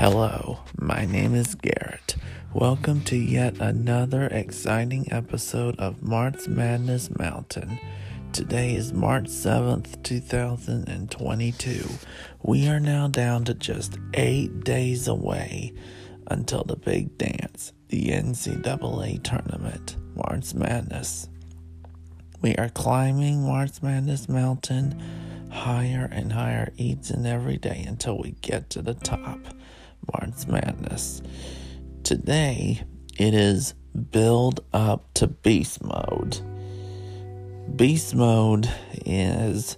Hello, my name is Garrett. Welcome to yet another exciting episode of March Madness Mountain. Today is March 7th, 2022. We are now down to just eight days away until the big dance, the NCAA tournament, March Madness. We are climbing March Madness Mountain higher and higher each and every day until we get to the top. March Madness. Today, it is build up to beast mode. Beast mode is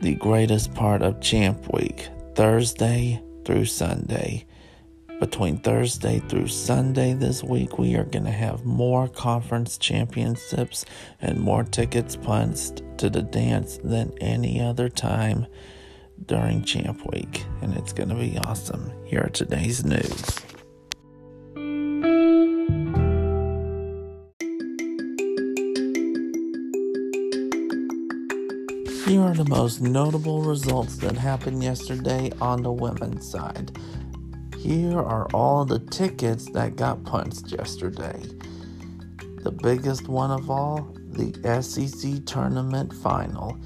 the greatest part of Champ Week, Thursday through Sunday between Thursday through Sunday this week, we are going to have more conference championships and more tickets punched to the dance than any other time during Champ Week. And it's going to be awesome. Here are today's news. Here are the most notable results that happened yesterday on the women's side. Here are all the tickets that got punched yesterday. The biggest one of all, the SEC Tournament Final.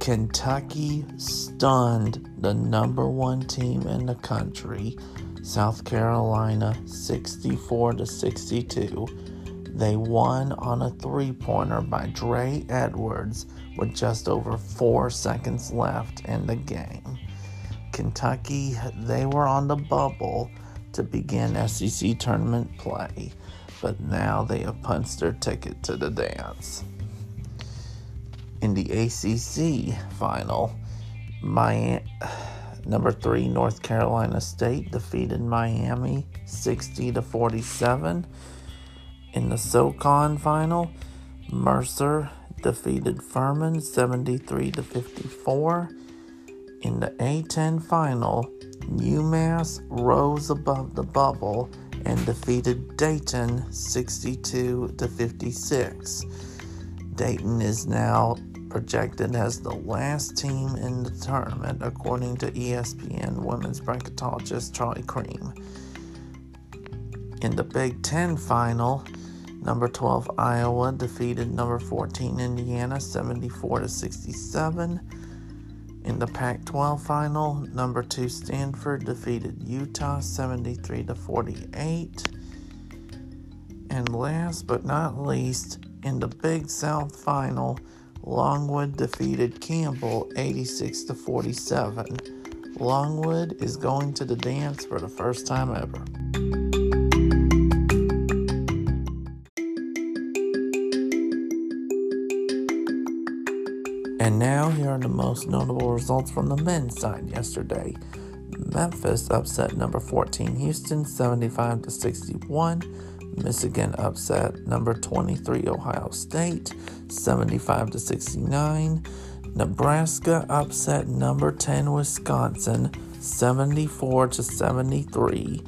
Kentucky stunned the number one team in the country, South Carolina, 64 to 62. They won on a three pointer by Dre Edwards with just over four seconds left in the game. Kentucky, they were on the bubble to begin SEC tournament play, but now they have punched their ticket to the dance. In the ACC final, number three North Carolina State defeated Miami 60 to 47. In the SoCon final, Mercer defeated Furman 73 to 54. In the A10 final, UMass rose above the bubble and defeated Dayton 62 to 56. Dayton is now projected as the last team in the tournament, according to ESPN women's bracketologist Charlie Creme. In the Big Ten final, number 12 Iowa defeated number 14 Indiana 74 to 67. In the Pac 12 final, number 2 Stanford defeated Utah 73 to 48. And last but not least, in the Big South final, Longwood defeated Campbell 86 to 47. Longwood is going to the dance for the first time ever. And now, here are the most notable results from the men's side yesterday. Memphis upset number 14 Houston 75 to 61. Michigan upset number 23 Ohio State 75 to 69. Nebraska upset number 10 Wisconsin 74 to 73.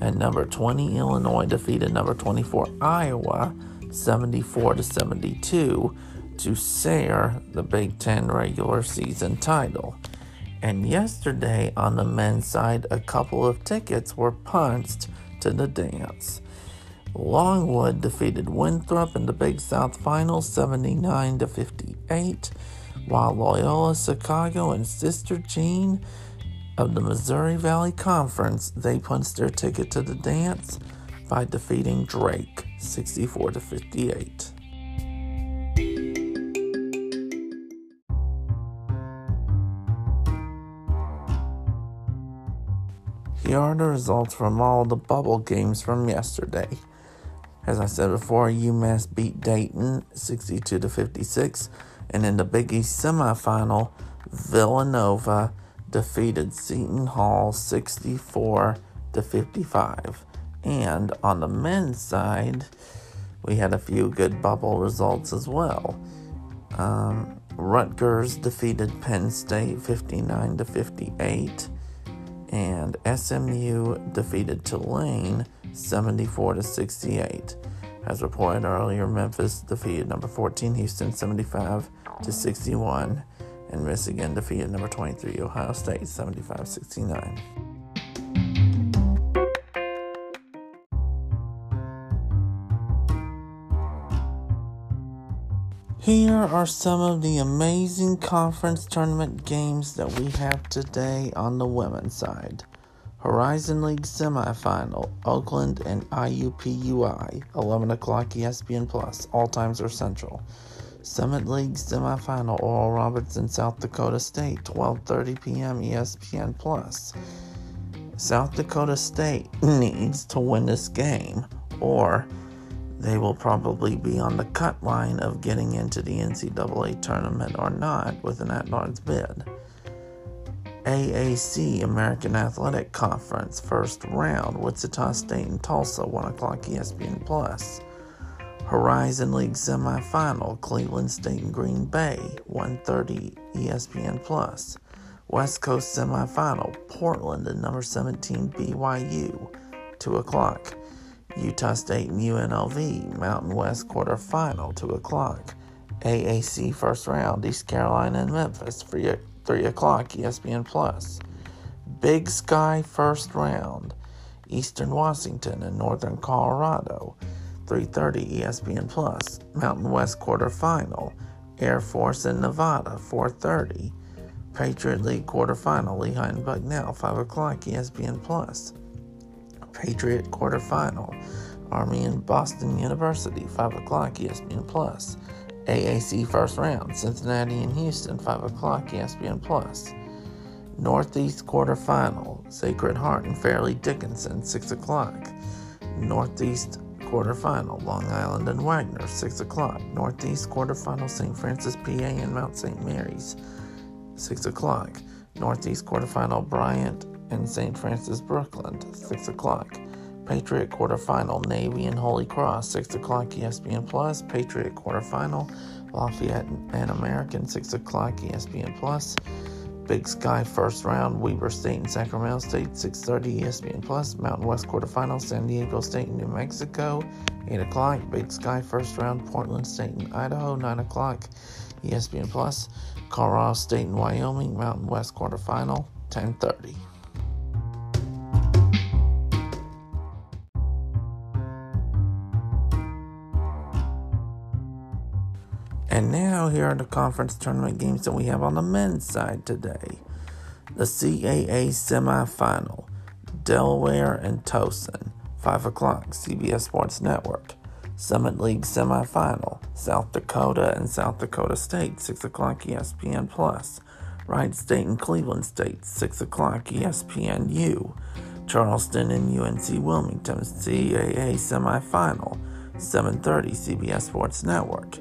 And number 20 Illinois defeated number 24 Iowa 74 to 72 to share the Big Ten regular season title. And yesterday on the men's side, a couple of tickets were punched to the dance. Longwood defeated Winthrop in the Big South Final 79 to 58, while Loyola Chicago and Sister Jean of the Missouri Valley Conference they punched their ticket to the dance by defeating Drake 64 to 58. Here are the results from all the bubble games from yesterday. As I said before, UMass beat Dayton 62 to 56, and in the Big East semifinal, Villanova defeated Seton Hall 64 to 55. And on the men's side, we had a few good bubble results as well. Um, Rutgers defeated Penn State 59 to 58 and SMU defeated Tulane 74 to 68. As reported earlier, Memphis defeated number 14 Houston 75 to 61, and Michigan defeated number 23 Ohio State 75 69. Here are some of the amazing conference tournament games that we have today on the women's side. Horizon League semifinal, Oakland and IUPUI, 11 o'clock ESPN Plus. All times are central. Summit League semifinal, Oral Roberts and South Dakota State, 12:30 p.m. ESPN Plus. South Dakota State needs to win this game, or they will probably be on the cut line of getting into the NCAA tournament or not with an at-large bid. AAC American Athletic Conference first round Wichita State and Tulsa 1 o'clock ESPN Plus. Horizon League semifinal Cleveland State and Green Bay 1:30 ESPN Plus. West Coast semifinal Portland and number 17 BYU 2 o'clock. Utah State and UNLV Mountain West quarterfinal 2 o'clock. AAC first round East Carolina and Memphis for 3 o'clock, ESPN Plus. Big Sky first round, Eastern Washington and Northern Colorado, 3:30 ESPN Plus. Mountain West quarterfinal, Air Force and Nevada, 4:30. Patriot League quarterfinal, Lehigh and Bucknell, 5 o'clock, ESPN Plus. Patriot quarterfinal, Army and Boston University, 5 o'clock, ESPN Plus. AAC first round, Cincinnati and Houston, 5 o'clock, ESPN Plus. Northeast quarterfinal, Sacred Heart and Fairleigh Dickinson, 6 o'clock. Northeast quarterfinal, Long Island and Wagner, 6 o'clock. Northeast quarterfinal, St. Francis, PA and Mount St. Mary's, 6 o'clock. Northeast quarterfinal, Bryant and St. Francis, Brooklyn, 6 o'clock. Patriot quarterfinal, Navy and Holy Cross, 6 o'clock ESPN Plus. Patriot quarterfinal, Lafayette and American, 6 o'clock ESPN Plus. Big Sky first round, Weber State and Sacramento State, 6.30 ESPN Plus. Mountain West quarterfinal, San Diego State and New Mexico, 8 o'clock. Big Sky first round, Portland State and Idaho, 9 o'clock ESPN Plus. Colorado State and Wyoming, Mountain West quarterfinal, 10.30. And now, here are the conference tournament games that we have on the men's side today. The CAA semifinal, Delaware and Towson, 5 o'clock, CBS Sports Network. Summit League semifinal, South Dakota and South Dakota State, 6 o'clock, ESPN Plus. Wright State and Cleveland State, 6 o'clock, ESPNU. Charleston and UNC Wilmington, CAA semifinal, 7:30, CBS Sports Network.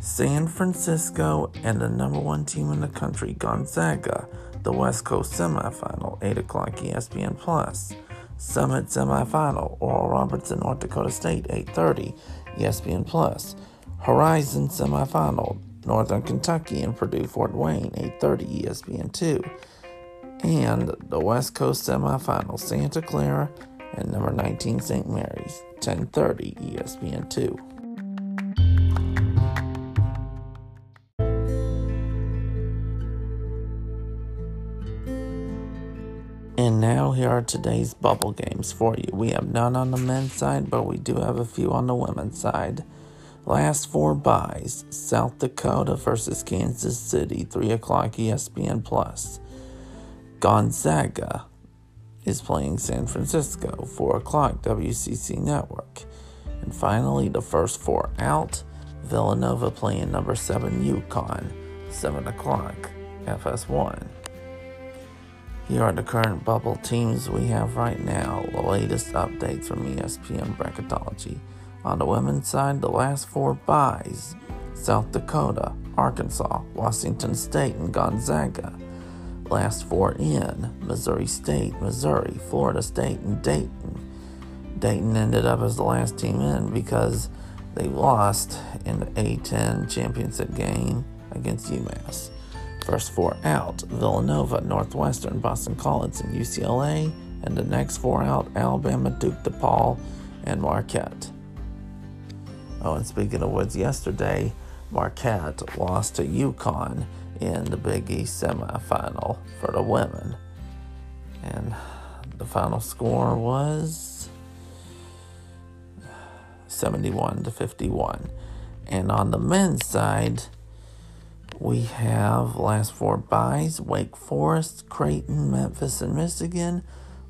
San Francisco and the number one team in the country, Gonzaga, the West Coast semifinal, 8 o'clock ESPN Plus. Summit semifinal, Oral Roberts and North Dakota State, 8.30 ESPN Plus. Horizon semifinal, Northern Kentucky and Purdue Fort Wayne, 8.30 ESPN 2. And the West Coast semifinal, Santa Clara and number 19 St. Mary's, 10.30 ESPN 2. And now here are today's bubble games for you. We have none on the men's side, but we do have a few on the women's side. Last four byes South Dakota versus Kansas City, 3 o'clock ESPN Plus. Gonzaga is playing San Francisco, 4 o'clock WCC Network. And finally, the first four out Villanova playing number 7 UConn, 7 o'clock FS1. Here are the current bubble teams we have right now, the latest updates from ESPN Bracketology. On the women's side, the last four byes South Dakota, Arkansas, Washington State, and Gonzaga. Last four in Missouri State, Missouri, Florida State, and Dayton. Dayton ended up as the last team in because they lost in the A10 championship game against UMass. First four out Villanova, Northwestern, Boston College, and UCLA. And the next four out Alabama, Duke, DePaul, and Marquette. Oh, and speaking of woods, yesterday Marquette lost to UConn in the Big East semifinal for the women. And the final score was 71 to 51. And on the men's side, we have last four byes Wake Forest, Creighton, Memphis, and Michigan.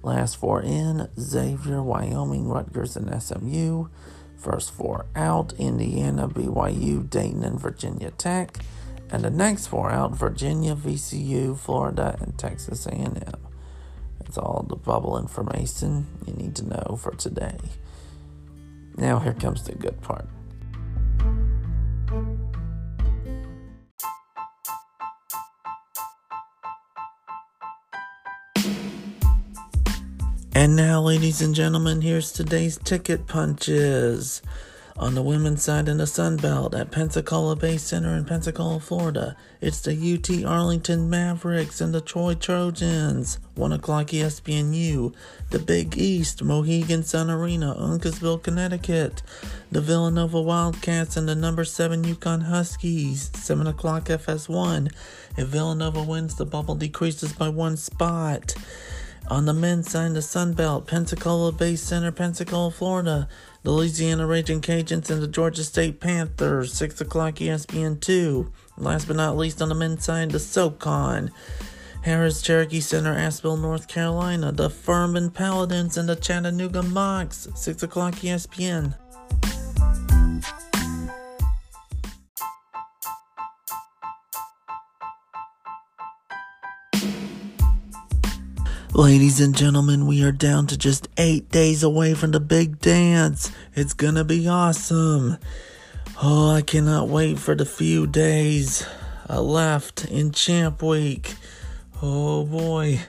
Last four in Xavier, Wyoming, Rutgers, and SMU. First four out Indiana, BYU, Dayton, and Virginia Tech. And the next four out Virginia, VCU, Florida, and Texas A&M. That's all the bubble information you need to know for today. Now here comes the good part. And now, ladies and gentlemen, here's today's ticket punches. On the women's side in the Sun Belt at Pensacola Bay Center in Pensacola, Florida, it's the UT Arlington Mavericks and the Troy Trojans. 1 o'clock ESPNU. The Big East, Mohegan Sun Arena, Uncasville, Connecticut. The Villanova Wildcats and the number 7 UConn Huskies. 7 o'clock FS1. If Villanova wins, the bubble decreases by one spot. On the men's side, the Sun Belt, Pensacola Bay Center, Pensacola, Florida. The Louisiana Raging Cajuns and the Georgia State Panthers, 6 o'clock ESPN 2. Last but not least, on the men's side, the SoCon. Harrah's Cherokee Center, Asheville, North Carolina. The Furman Paladins and the Chattanooga Mocs, 6 o'clock ESPN. Ladies and gentlemen, we are down to just eight days away from the big dance. It's gonna be awesome. Oh, I cannot wait for the few days uh, left in Champ Week. Oh boy,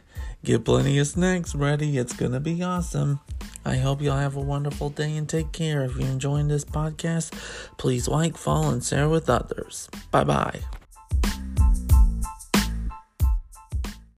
get plenty of snacks ready. It's gonna be awesome. I hope y'all have a wonderful day and take care. If you're enjoying this podcast, please like, follow, and share with others. Bye bye.